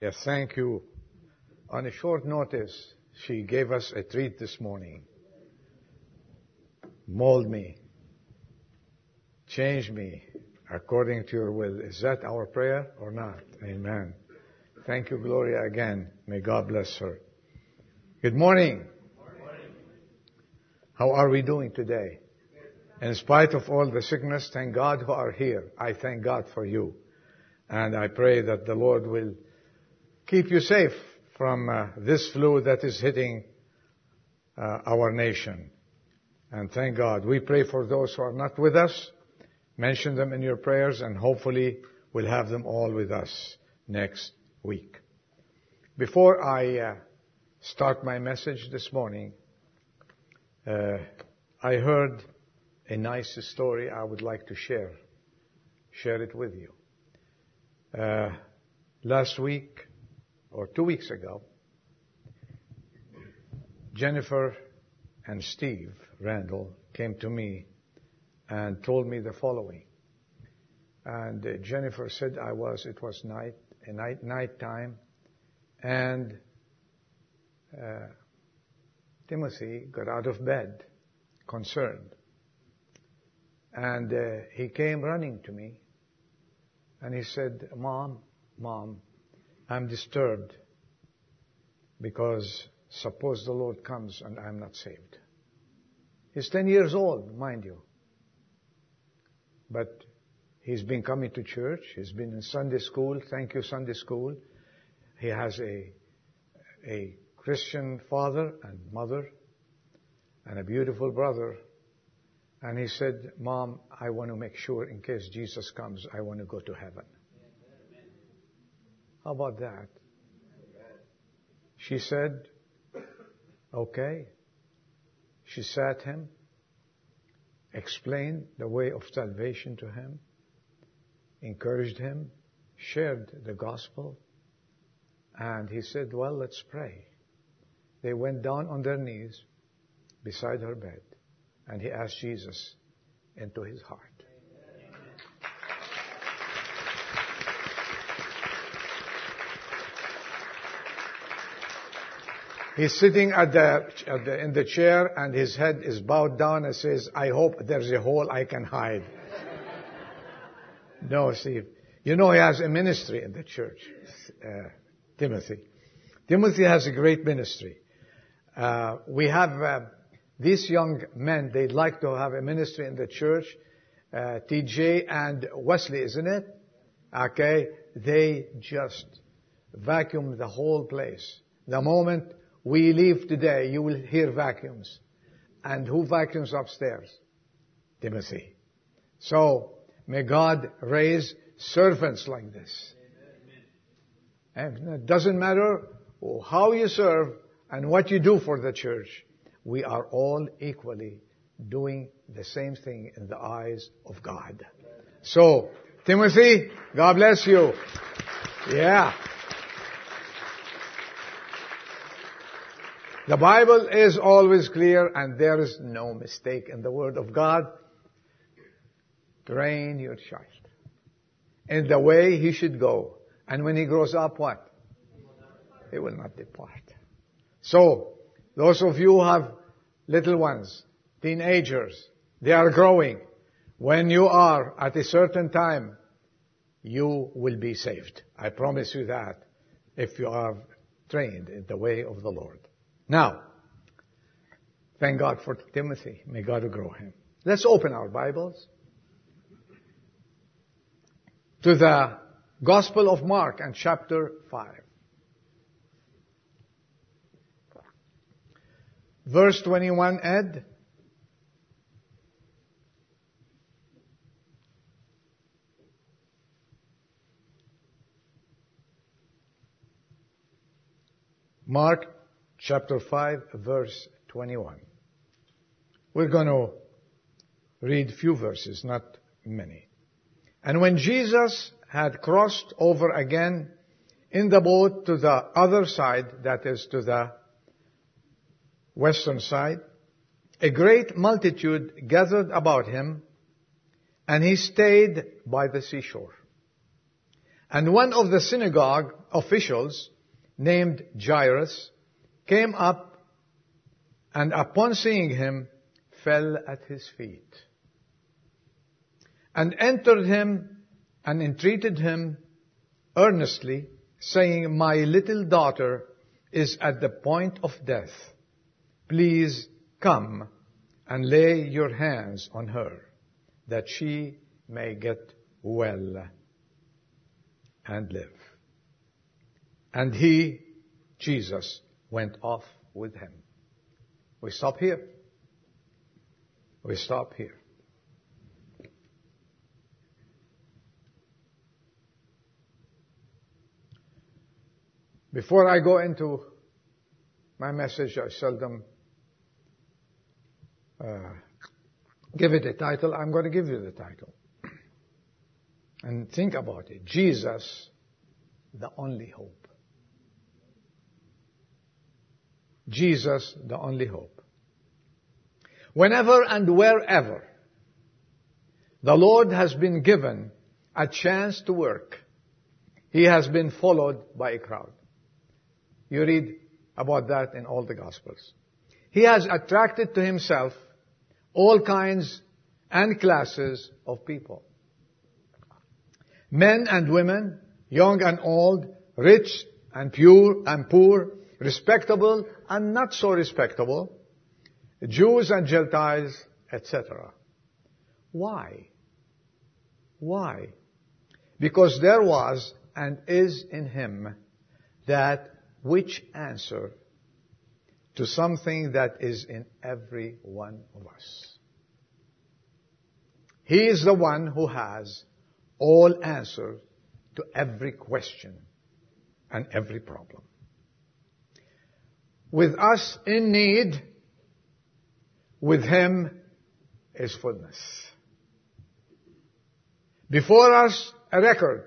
Yes, thank you. On a short notice, she gave us a treat this morning. Mold me. Change me according to your will. Is that our prayer or not? Amen. Thank you, Gloria, again. May God bless her. Good morning. How are we doing today? In spite of all the sickness, thank God who are here. I thank God for you. And I pray that the Lord will keep you safe from uh, this flu that is hitting uh, our nation. And thank God. We pray for those who are not with us. Mention them in your prayers and hopefully we'll have them all with us next week. Before I uh, start my message this morning, uh, I heard a nice story I would like to share, share it with you. Uh, last week, or two weeks ago, Jennifer and Steve Randall came to me and told me the following. And Jennifer said I was, it was night, a night, night time, and uh, Timothy got out of bed, concerned. And uh, he came running to me, and he said, Mom, Mom, I'm disturbed because suppose the Lord comes and I'm not saved. He's 10 years old, mind you. But he's been coming to church. He's been in Sunday school. Thank you, Sunday school. He has a, a Christian father and mother and a beautiful brother. And he said, Mom, I want to make sure in case Jesus comes, I want to go to heaven. How about that? She said, okay. She sat him, explained the way of salvation to him, encouraged him, shared the gospel, and he said, well, let's pray. They went down on their knees beside her bed, and he asked Jesus into his heart. He's sitting at the, at the, in the chair and his head is bowed down and says, I hope there's a hole I can hide. no, Steve. You know he has a ministry in the church, uh, Timothy. Timothy has a great ministry. Uh, we have uh, these young men, they'd like to have a ministry in the church. Uh, TJ and Wesley, isn't it? Okay, they just vacuum the whole place. The moment we leave today, you will hear vacuums. And who vacuums upstairs? Timothy. So, may God raise servants like this. And it doesn't matter how you serve and what you do for the church. We are all equally doing the same thing in the eyes of God. So, Timothy, God bless you. Yeah. The Bible is always clear and there is no mistake in the Word of God. Train your child in the way he should go. And when he grows up, what? He will not depart. So, those of you who have little ones, teenagers, they are growing. When you are at a certain time, you will be saved. I promise you that if you are trained in the way of the Lord. Now, thank God for Timothy. May God grow him. Let's open our Bibles to the Gospel of Mark and chapter 5. Verse 21, Ed. Mark chapter 5, verse 21. We're going to read few verses, not many. And when Jesus had crossed over again in the boat to the other side, that is to the western side, a great multitude gathered about him, and he stayed by the seashore. And one of the synagogue officials, named Jairus, came up and upon seeing him, fell at his feet and entered him and entreated him earnestly, saying, My little daughter is at the point of death. Please come and lay your hands on her, that she may get well and live. And he, Jesus, went off with him. We stop here. We stop here. Before I go into my message, I seldom uh, give it a title. I'm going to give you the title. And think about it. Jesus, the only hope. Jesus, the only hope. Whenever and wherever the Lord has been given a chance to work, He has been followed by a crowd. You read about that in all the Gospels. He has attracted to Himself all kinds and classes of people. Men and women, young and old, rich and pure and poor, respectable and not so respectable, Jews and Gentiles, etc. Why? Why? Because there was and is in him that which answer to something that is in every one of us. He is the one who has all answers to every question and every problem. With us in need, with Him is fullness. Before us, a record.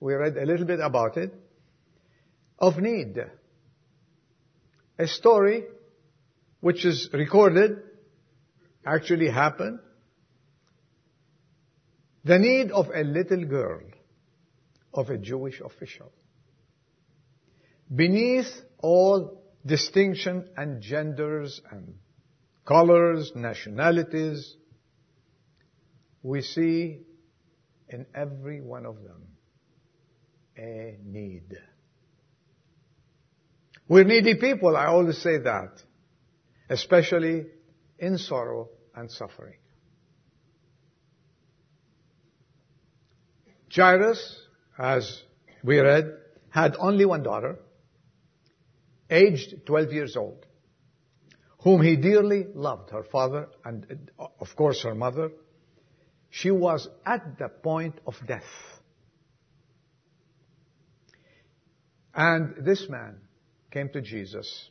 We read a little bit about it. Of need. A story which is recorded, actually happened. The need of a little girl of a Jewish official. Beneath all distinction and genders and colors, nationalities, we see in every one of them a need. We're needy people, I always say that, especially in sorrow and suffering. Jairus, as we read, had only one daughter, aged 12 years old, whom he dearly loved, her father and of course her mother. She was at the point of death. And this man came to Jesus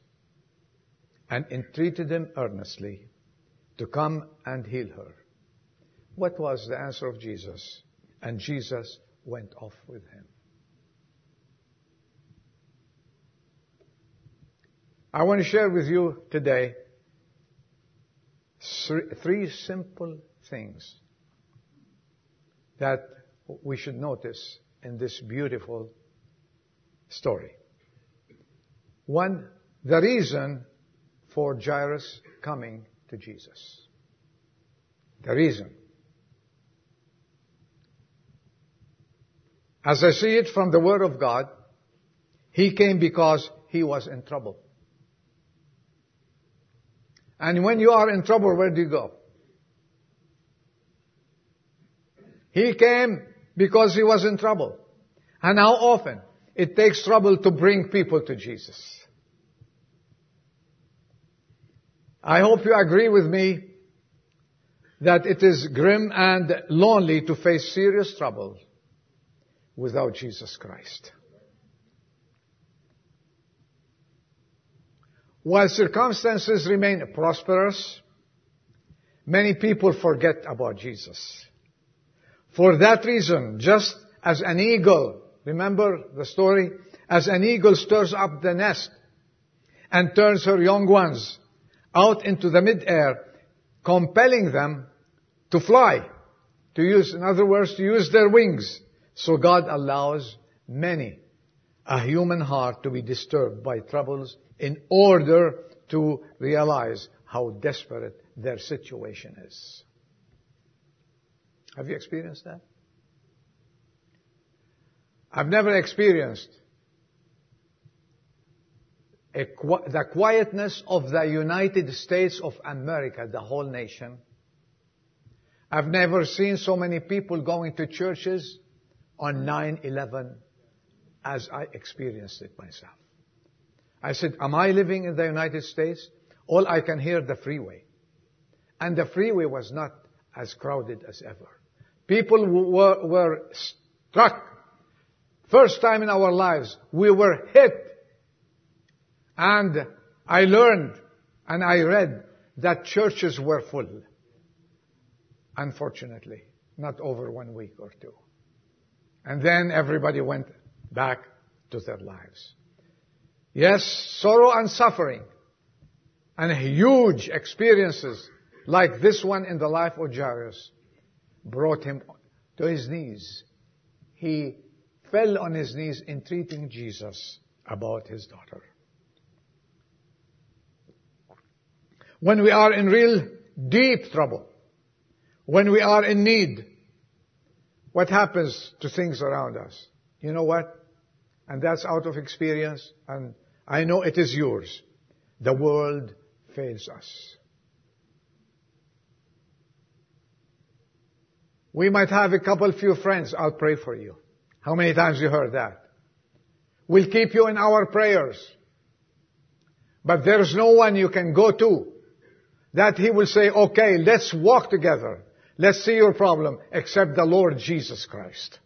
and entreated him earnestly to come and heal her. What was the answer of Jesus? And Jesus went off with him. I want to share with you today three simple things that we should notice in this beautiful story. One, the reason for Jairus coming to Jesus. The reason. As I see it from the Word of God, he came because he was in trouble. And when you are in trouble, where do you go? He came because he was in trouble. And how often it takes trouble to bring people to Jesus. I hope you agree with me that it is grim and lonely to face serious trouble without Jesus Christ. While circumstances remain prosperous, many people forget about Jesus. For that reason, just as an eagle, remember the story? As an eagle stirs up the nest and turns her young ones out into the mid-air, compelling them to fly, to use, in other words, to use their wings So God allows many a human heart to be disturbed by troubles in order to realize how desperate their situation is. Have you experienced that? I've never experienced the quietness of the United States of America, the whole nation. I've never seen so many people going to churches on 9-11 as I experienced it myself. I said, am I living in the United States? All I can hear the freeway. And the freeway was not as crowded as ever. People were, were struck. First time in our lives, we were hit. And I learned and I read that churches were full. Unfortunately, not over one week or two. And then everybody went back to their lives. Yes, sorrow and suffering and huge experiences like this one in the life of Jairus brought him to his knees. He fell on his knees entreating Jesus about his daughter. When we are in real deep trouble, when we are in need, what happens to things around us? You know what? And that's out of experience, and I know it is yours. The world fails us. We might have a couple few friends, I'll pray for you. How many times you heard that? We'll keep you in our prayers. But there's no one you can go to that he will say, okay, let's walk together. Let's see your problem, except the Lord Jesus Christ.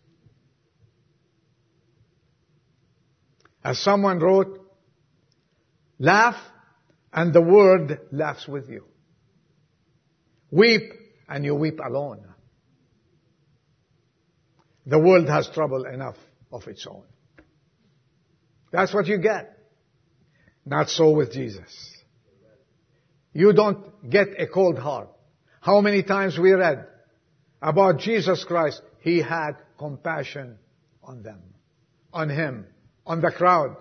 As someone wrote, laugh and the world laughs with you. Weep and you weep alone. The world has trouble enough of its own. That's what you get. Not so with Jesus. You don't get a cold heart. How many times we read about Jesus Christ? He had compassion on them, on him, on the crowd.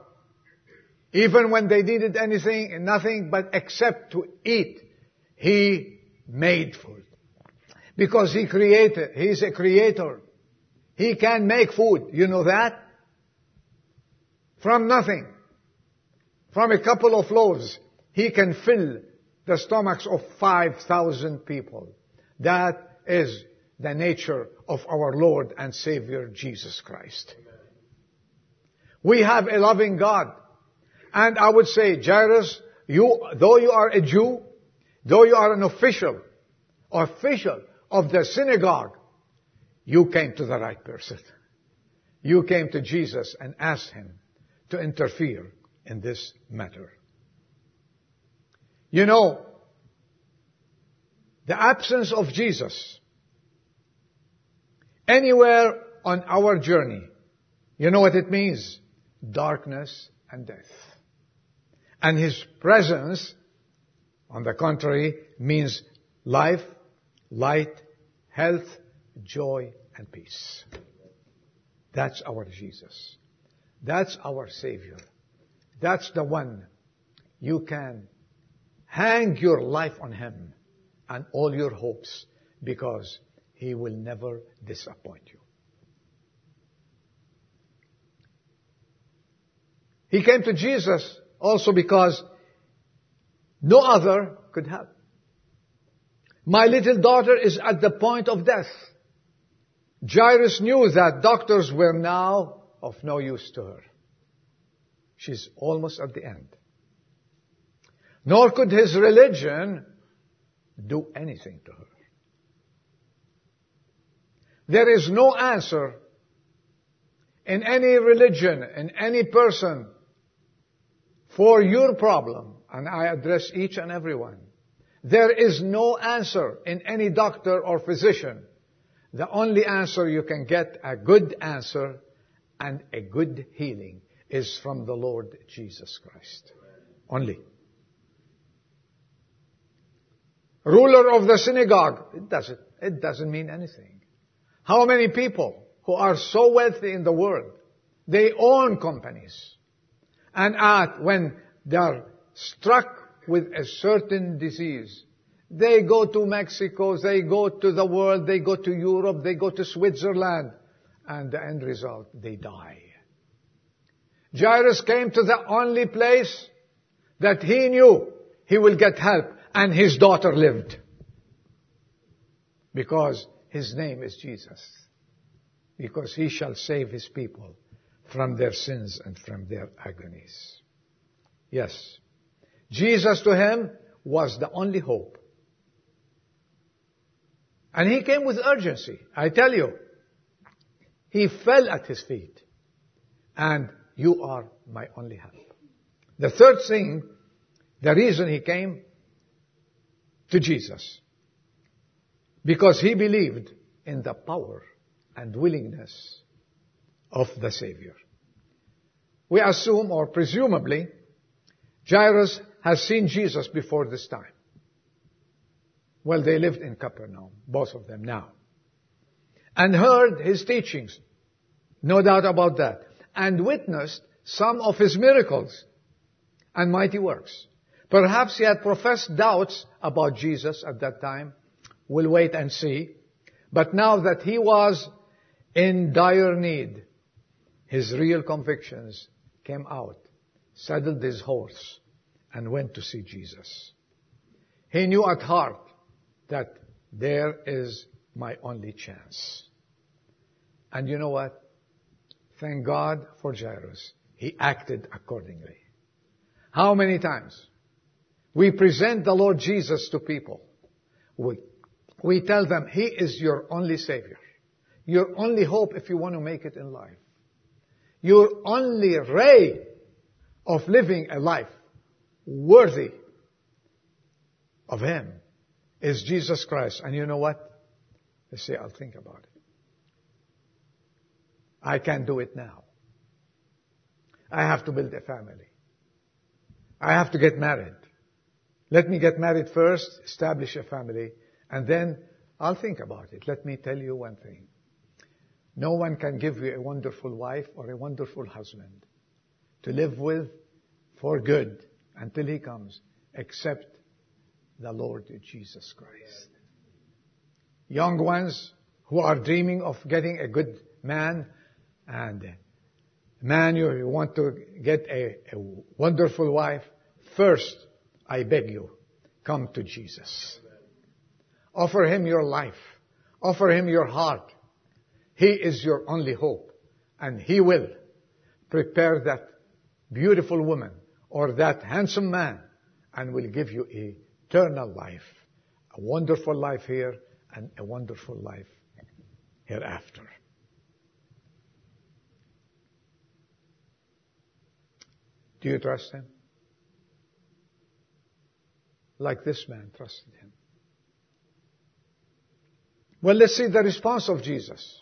Even when they needed anything, nothing but except to eat, he made food. Because he created, He is a creator. He can make food. You know that? From nothing. From a couple of loaves, he can fill the stomachs of 5,000 people. That is the nature of our Lord and Savior Jesus Christ. We have a loving God. And I would say, Jairus, you, though you are a Jew, though you are an official, official of the synagogue, you came to the right person. You came to Jesus and asked Him to interfere in this matter. You know, the absence of Jesus anywhere on our journey, you know what it means? Darkness and death. And His presence, on the contrary, means life, light, health, joy, and peace. That's our Jesus. That's our Savior. That's the one you can hang your life on Him and all your hopes because He will never disappoint you. He came to Jesus also because no other could help. My little daughter is at the point of death. Jairus knew that doctors were now of no use to her. She's almost at the end. Nor could his religion do anything to her. There is no answer in any religion, in any person, for your problem, and I address each and every one. There is no answer in any doctor or physician the only answer you can get, a good answer and a good healing, is from the Lord Jesus Christ. Only. Ruler of the synagogue, it doesn't, it doesn't mean anything. How many people who are so wealthy in the world. They own companies. And at, when they are struck with a certain disease, they go to Mexico, they go to the world, they go to Europe, they go to Switzerland, and the end result, they die. Jairus came to the only place that he knew he will get help, and his daughter lived. Because his name is Jesus. Because he shall save his people from their sins and from their agonies. Yes. Jesus to him was the only hope. And he came with urgency. I tell you, he fell at his feet. And you are my only help. The third thing, the reason he came to Jesus, because he believed in the power and willingness of the Savior. We assume, or presumably, Jairus has seen Jesus before this time. Well, they lived in Capernaum, both of them now. And heard his teachings. No doubt about that. And witnessed some of his miracles and mighty works. Perhaps he had professed doubts about Jesus at that time. We'll wait and see. But now that he was in dire need, his real convictions came out, saddled his horse, and went to see Jesus. He knew at heart that there is my only chance. And you know what? Thank God for Jairus. He acted accordingly. How many times we present the Lord Jesus to people? We, we tell them He is your only Savior. Your only hope if you want to make it in life. Your only ray of living a life worthy of Him is Jesus Christ. And you know what? They say, I'll think about it. I can't do it now. I have to build a family. I have to get married. Let me get married first, establish a family, and then I'll think about it. Let me tell you one thing. No one can give you a wonderful wife or a wonderful husband to live with for good until he comes except the Lord Jesus Christ. Young ones who are dreaming of getting a good man and man you want to get a, a wonderful wife, first, I beg you, come to Jesus. Offer him your life. Offer him your heart. He is your only hope. And he will prepare that beautiful woman or that handsome man and will give you eternal life. A wonderful life here and a wonderful life hereafter. Do you trust him? Like this man trusted him. Well, let's see the response of Jesus.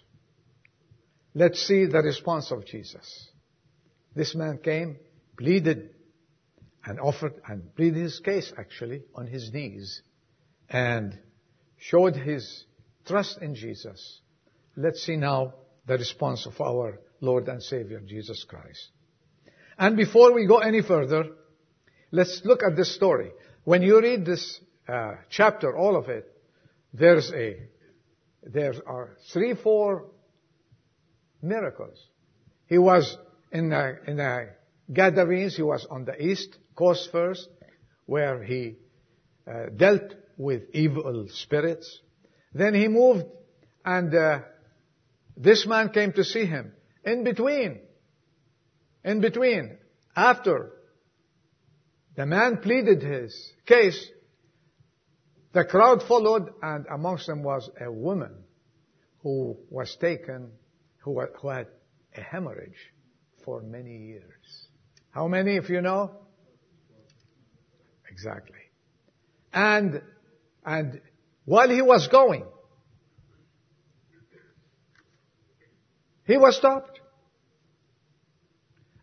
Let's see the response of Jesus. This man came, pleaded and offered and pleaded his case actually on his knees and showed his trust in Jesus. Let's see now the response of our Lord and Savior Jesus Christ. And before we go any further, let's look at this story. When you read this uh, chapter, all of it, there's a, there are three, four miracles. He was in the, in the Gadarenes, he was on the east coast first, where he uh, dealt with evil spirits. Then he moved and uh, this man came to see him. In between, in between, after the man pleaded his case, the crowd followed and amongst them was a woman who was taken, who, who had a hemorrhage for many years. How many, if you know? Exactly. And, and while he was going, he was stopped.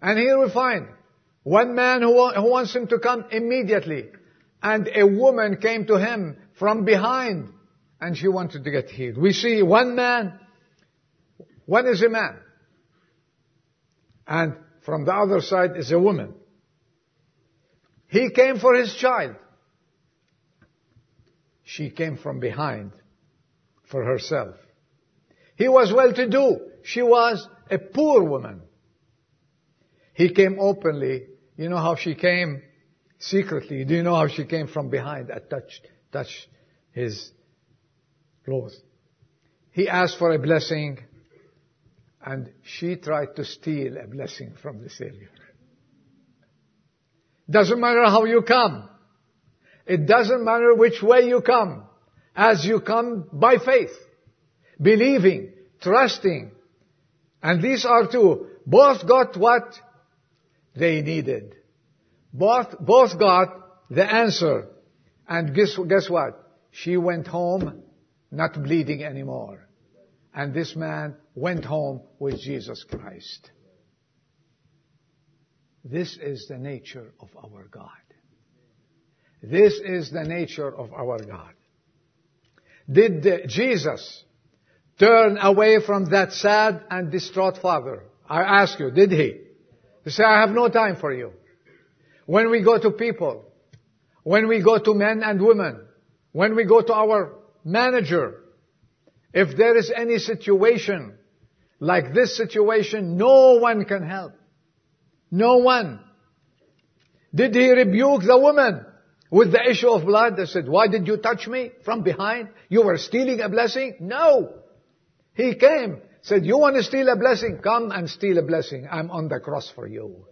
And here we find one man who, who wants him to come immediately. And a woman came to him from behind and she wanted to get healed. We see one man One is a man. And from the other side is a woman. He came for his child. She came from behind for herself. He was well to do. She was a poor woman. He came openly. You know how she came secretly. Do you know how she came from behind and touched, touched his clothes? He asked for a blessing and she tried to steal a blessing from the Savior. Doesn't matter how you come. It doesn't matter which way you come. As you come by faith, believing, trusting. And these are two. Both got what they needed. Both, both got the answer. And guess, guess what? She went home not bleeding anymore. And this man went home with Jesus Christ. This is the nature of our God. This is the nature of our God. Did Jesus turn away from that sad and distraught father? I ask you, did he? He said, I have no time for you. When we go to people, when we go to men and women, when we go to our manager, if there is any situation like this situation, no one can help. No one. Did he rebuke the woman with the issue of blood? They said, why did you touch me from behind? You were stealing a blessing? No. He came, said, you want to steal a blessing? Come and steal a blessing. I'm on the cross for you.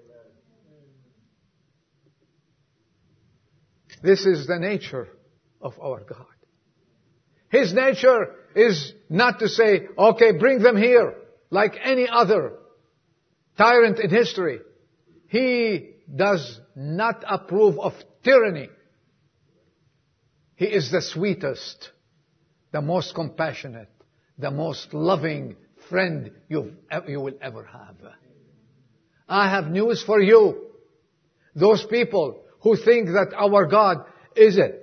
This is the nature of our God. His nature is not to say, okay, bring them here, like any other tyrant in history. He does not approve of tyranny. He is the sweetest, the most compassionate, the most loving friend you will ever have. I have news for you. Those people who think that our God is it.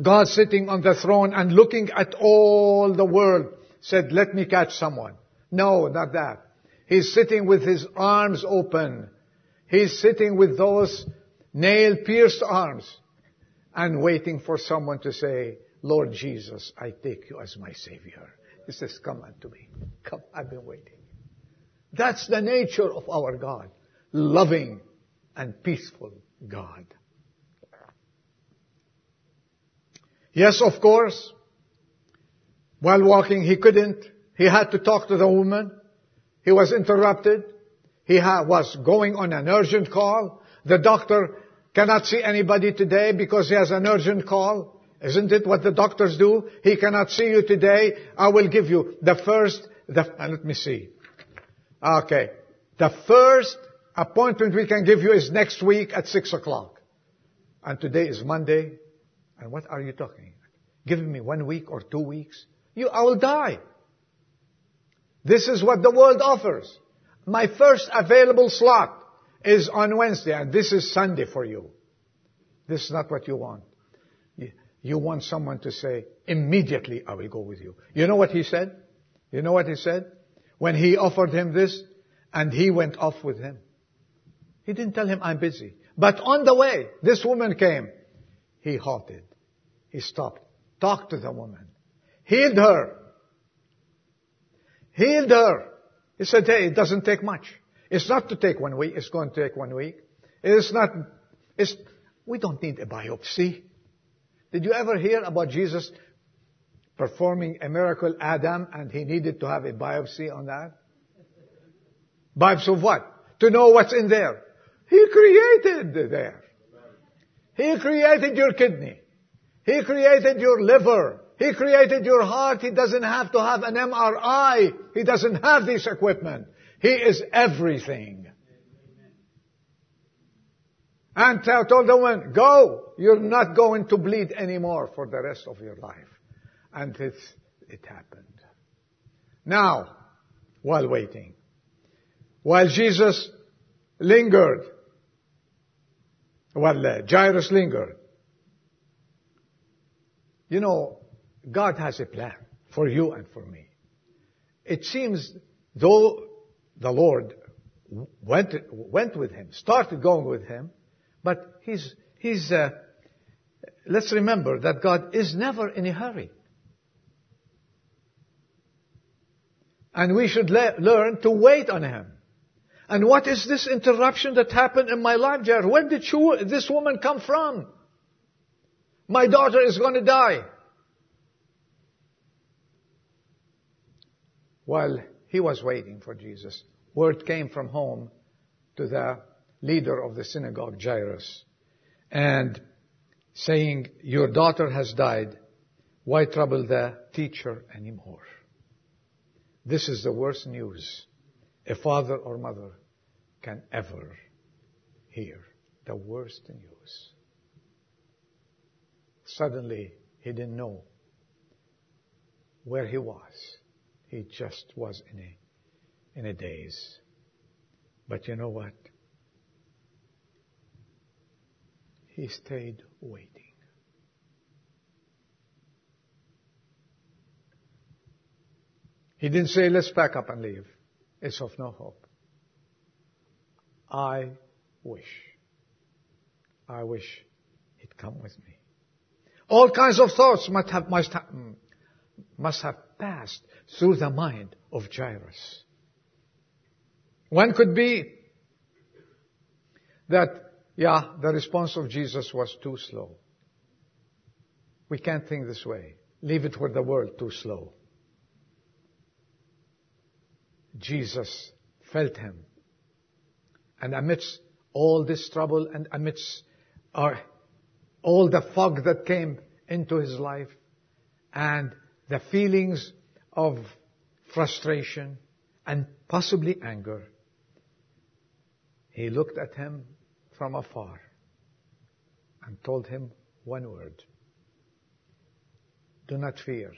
God sitting on the throne and looking at all the world said, let me catch someone. No, not that. He's sitting with his arms open. He's sitting with those nail pierced arms and waiting for someone to say, Lord Jesus, I take you as my savior. He says, come unto me. Come, I've been waiting. That's the nature of our God. Loving and peaceful God. Yes, of course. While walking, he couldn't. He had to talk to the woman. He was interrupted. He was going on an urgent call. The doctor cannot see anybody today because he has an urgent call. Isn't it what the doctors do? He cannot see you today. I will give you the first, the, uh, let me see. Okay. The first appointment we can give you is next week at six o'clock. And today is Monday. And what are you talking? Giving me one week or two weeks? You, I will die. This is what the world offers. My first available slot is on Wednesday and this is Sunday for you. This is not what you want. You want someone to say, immediately I will go with you. You know what he said? You know what he said? When he offered him this and he went off with him. He didn't tell him, I'm busy. But on the way, this woman came. He halted. He stopped. Talked to the woman. Healed her. Healed her. He said, hey, it doesn't take much. It's not to take one week. It's going to take one week. It's not, it's, we don't need a biopsy. Did you ever hear about Jesus performing a miracle Adam and he needed to have a biopsy on that? Biopsy of what? To know what's in there. He created there. He created your kidney. He created your liver. He created your heart. He doesn't have to have an MRI. He doesn't have this equipment. He is everything. And I told the woman, go. You're not going to bleed anymore for the rest of your life. And it, it happened. Now, while waiting, while Jesus lingered, while uh, Jairus lingered, you know, God has a plan for you and for me. It seems though the Lord went, went with him, started going with him, but he's, he's, uh, let's remember that God is never in a hurry. And we should le- learn to wait on him. And what is this interruption that happened in my life, Jared? Where did you, this woman come from? My daughter is going to die. While he was waiting for Jesus, word came from home to the leader of the synagogue, Jairus, and saying, your daughter has died. Why trouble the teacher anymore? This is the worst news a father or mother can ever hear. The worst news. Suddenly, he didn't know where he was. He just was in a, in a daze. But you know what? He stayed waiting. He didn't say, let's pack up and leave. It's of no hope. I wish. I wish he'd come with me. All kinds of thoughts must have, must have, mm, must have passed through the mind of Jairus. One could be that, yeah, the response of Jesus was too slow. We can't think this way. Leave it with the world too slow. Jesus felt him. And amidst all this trouble and amidst our, all the fog that came into his life and the feelings of frustration and possibly anger, he looked at him from afar and told him one word. Do not fear,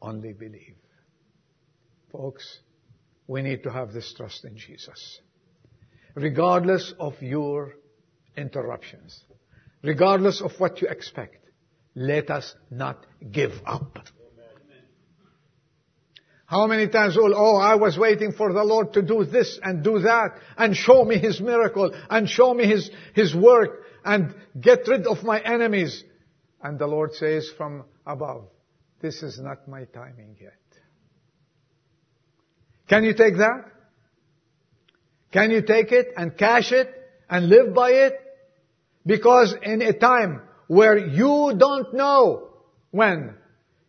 only believe. Folks, we need to have this trust in Jesus. Regardless of your interruptions, regardless of what you expect, let us not give up. How many times, oh, oh, I was waiting for the Lord to do this and do that and show me His miracle and show me His, His work and get rid of my enemies. And the Lord says from above, this is not my timing yet. Can you take that? Can you take it and cash it and live by it? Because in a time where you don't know when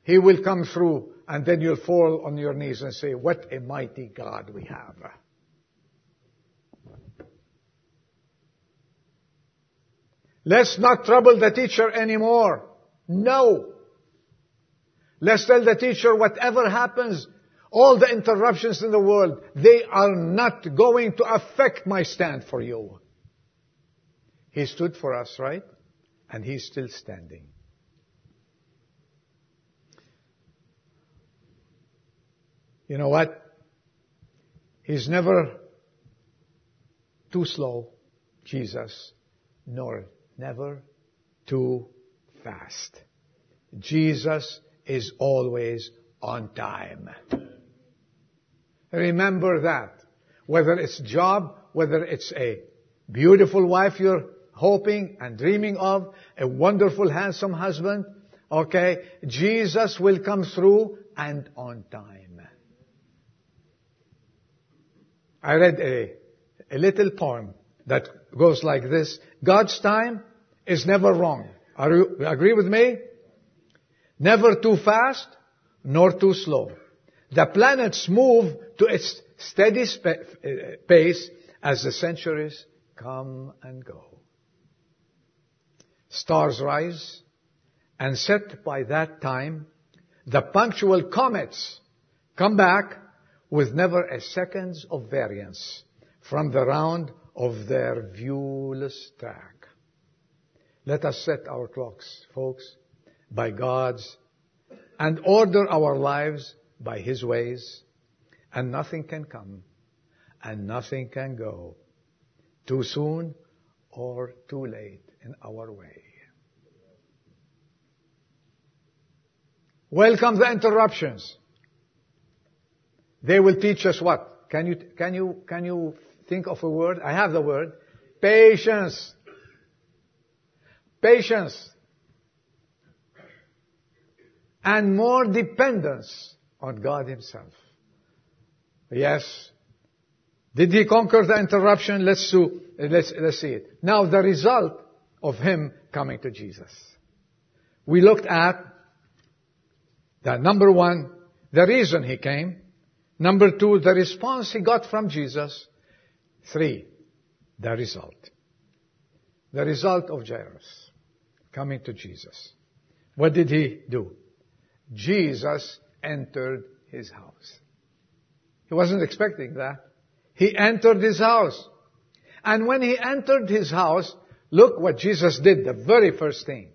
He will come through and then you'll fall on your knees and say, what a mighty God we have. Let's not trouble the teacher anymore. No. Let's tell the teacher whatever happens, all the interruptions in the world, they are not going to affect my stand for you. He stood for us, right? And he's still standing. You know what? He's never too slow, Jesus, nor never too fast. Jesus is always on time. Remember that. Whether it's job, whether it's a beautiful wife you're hoping and dreaming of, a wonderful, handsome husband, okay, Jesus will come through and on time. I read a, a little poem that goes like this. God's time is never wrong. Are you agree with me? Never too fast, nor too slow. The planets move to its steady uh, pace as the centuries come and go. Stars rise and set by that time. The punctual comets come back with never a second of variance from the round of their viewless track. Let us set our clocks, folks, by God's and order our lives by His ways, and nothing can come, and nothing can go too soon or too late in our way. Welcome the interruptions. They will teach us what? Can you, can you, can you think of a word? I have the word. Patience. Patience. And more dependence on God Himself. Yes. Did He conquer the interruption? Let's, do, let's, let's see it. Now the result of Him coming to Jesus. We looked at the number one, the reason He came. Number two, the response He got from Jesus. Three, the result. The result of Jairus coming to Jesus. What did he do? Jesus entered his house. He wasn't expecting that. He entered his house. And when he entered his house, look what Jesus did, the very first thing.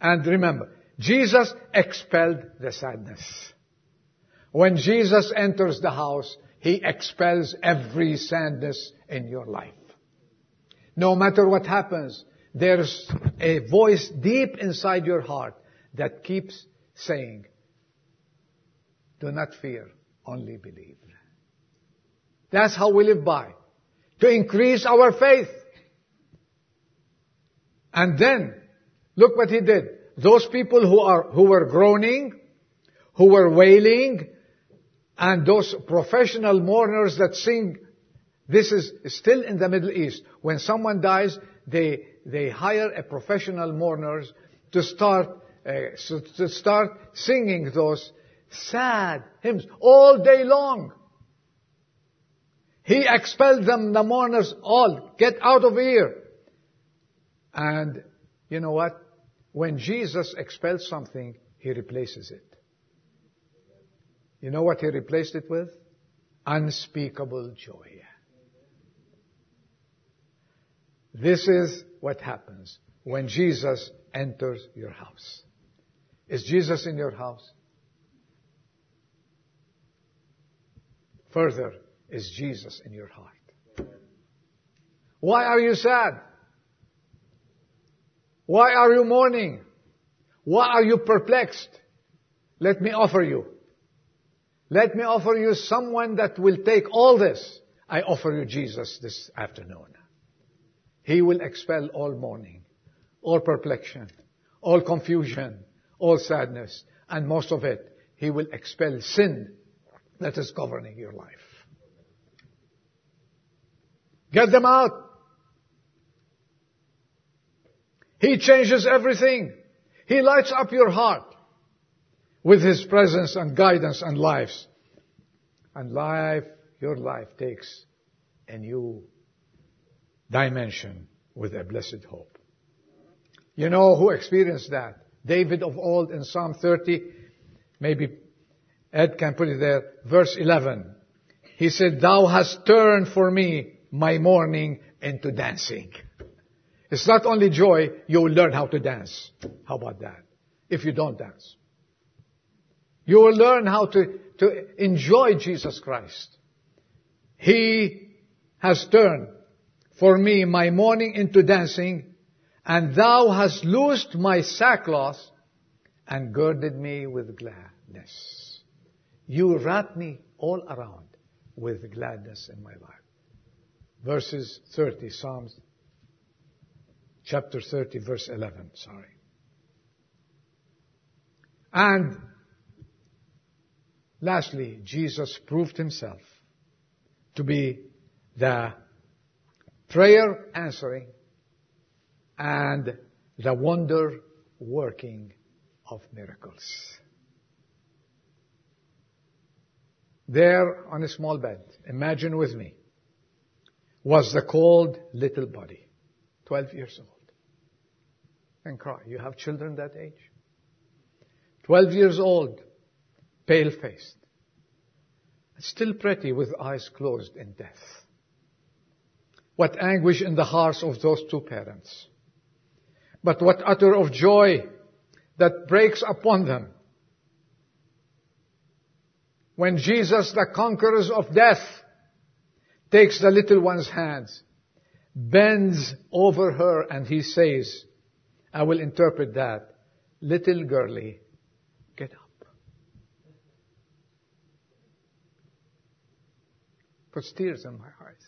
And remember, Jesus expelled the sadness. When Jesus enters the house, he expels every sadness in your life. No matter what happens, there's a voice deep inside your heart that keeps saying, do not fear, only believe. That's how we live by. To increase our faith. And then, look what he did. Those people who are, who were groaning, who were wailing, and those professional mourners that sing, this is still in the Middle East. When someone dies, they, they hire a professional mourners to start, uh, to start singing those sad hymns all day long. He expelled them, the mourners, all, get out of here. And you know what? When Jesus expels something, He replaces it. You know what He replaced it with? Unspeakable joy. This is what happens when Jesus enters your house. Is Jesus in your house? Further, is Jesus in your heart? Why are you sad? Why are you mourning? Why are you perplexed? Let me offer you. Let me offer you someone that will take all this. I offer you Jesus this afternoon. He will expel all mourning, all perplexion, all confusion, all sadness, and most of it, He will expel sin that is governing your life. Get them out. He changes everything. He lights up your heart with His presence and guidance and lives. And life, your life takes a new dimension with a blessed hope. You know who experienced that? David of old in Psalm 30, maybe Ed can put it there, verse 11. He said, Thou hast turned for me my mourning into dancing. It's not only joy, you will learn how to dance. How about that? If you don't dance. You will learn how to, to enjoy Jesus Christ. He has turned for me my mourning into dancing, and thou hast loosed my sackcloth and girded me with gladness. You wrap me all around with gladness in my life. Verses 30, Psalms chapter 30, verse 11, sorry. And lastly, Jesus proved himself to be the prayer answering, and the wonder working of miracles. There on a small bed, imagine with me, was the cold little body, 12 years old. And cry. You have children that age? 12 years old, pale faced, still pretty with eyes closed in death. What anguish in the hearts of those two parents. But what utter of joy that breaks upon them. When Jesus, the conqueror of death, takes the little one's hands, bends over her and he says, I will interpret that, little girlie, get up. puts tears in my eyes.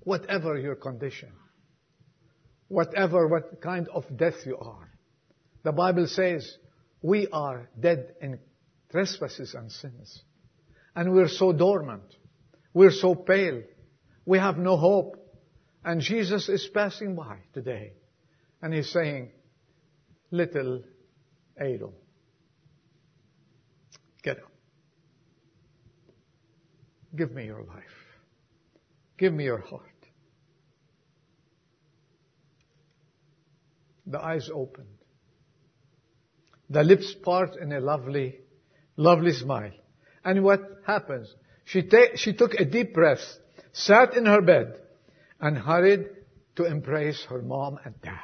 Whatever your condition, whatever what kind of death you are, the Bible says we are dead in trespasses and sins. And we're so dormant. We're so pale. We have no hope. And Jesus is passing by today. And he's saying, little Adel, get up. Give me your life. Give me your heart. The eyes opened. The lips part in a lovely, lovely smile. And what happens? She, ta- she took a deep breath, sat in her bed, and hurried to embrace her mom and dad.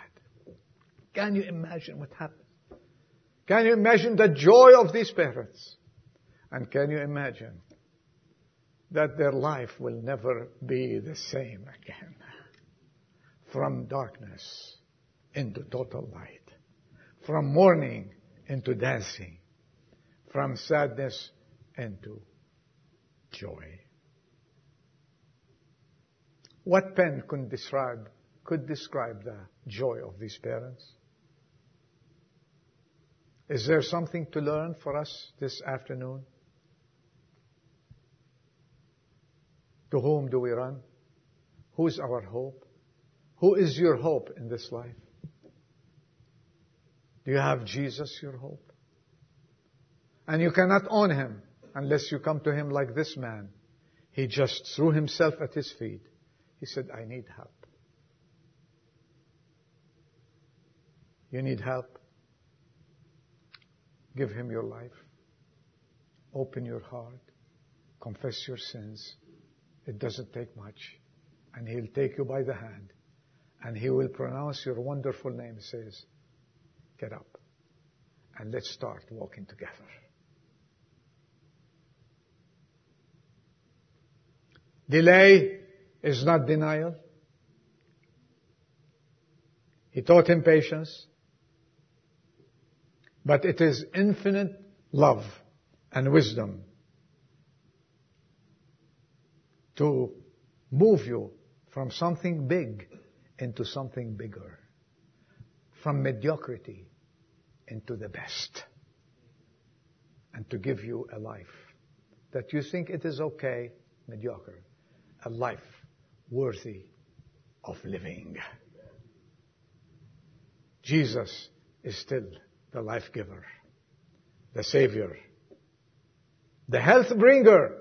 Can you imagine what happened? Can you imagine the joy of these parents? And can you imagine that their life will never be the same again? From darkness into total light. From mourning into dancing. From sadness into joy. What pen could describe, could describe the joy of these parents? Is there something to learn for us this afternoon? To whom do we run? Who is our hope? Who is your hope in this life? Do you have Jesus your hope? And you cannot own him unless you come to him like this man. He just threw himself at his feet. He said, I need help. You need help? Give him your life. Open your heart. Confess your sins. It doesn't take much. And he'll take you by the hand. And he will pronounce your wonderful name. Says, get up. And let's start walking together. Delay is not denial. He taught him patience. But it is infinite love and wisdom to move you from something big into something bigger. From mediocrity into the best. And to give you a life that you think it is okay, mediocre a life worthy of living. Jesus is still the life giver, the savior, the health bringer.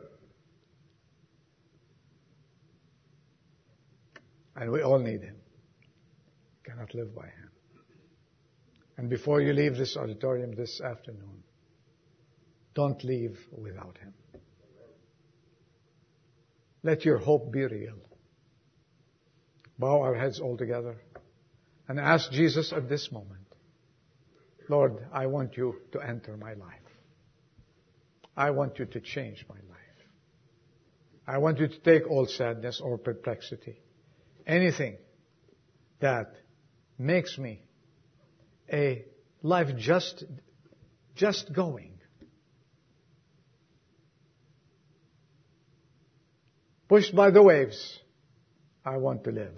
And we all need him. Cannot live by him. And before you leave this auditorium this afternoon, don't leave without him. Let your hope be real. Bow our heads all together and ask Jesus at this moment, Lord, I want you to enter my life. I want you to change my life. I want you to take all sadness or perplexity, anything that makes me a life just, just going pushed by the waves. I want to live.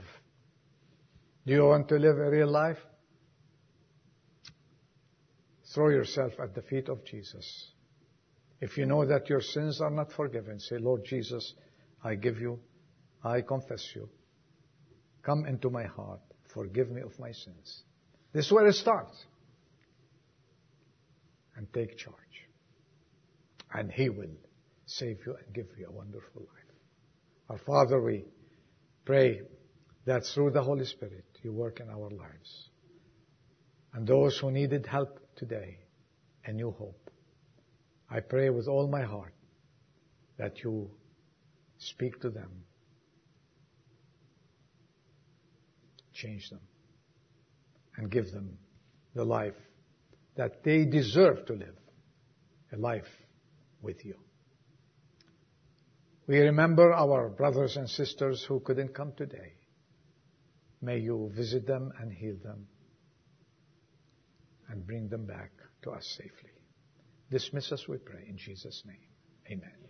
Do you want to live a real life? Throw yourself at the feet of Jesus. If you know that your sins are not forgiven, say, Lord Jesus, I give you, I confess you. Come into my heart. Forgive me of my sins. This is where it starts. And take charge. And He will save you and give you a wonderful life. Our Father, we pray that through the Holy Spirit you work in our lives. And those who needed help today, a new hope. I pray with all my heart that you speak to them, change them, and give them the life that they deserve to live, a life with you. We remember our brothers and sisters who couldn't come today. May you visit them and heal them and bring them back to us safely. Dismiss us, we pray, in Jesus' name. Amen.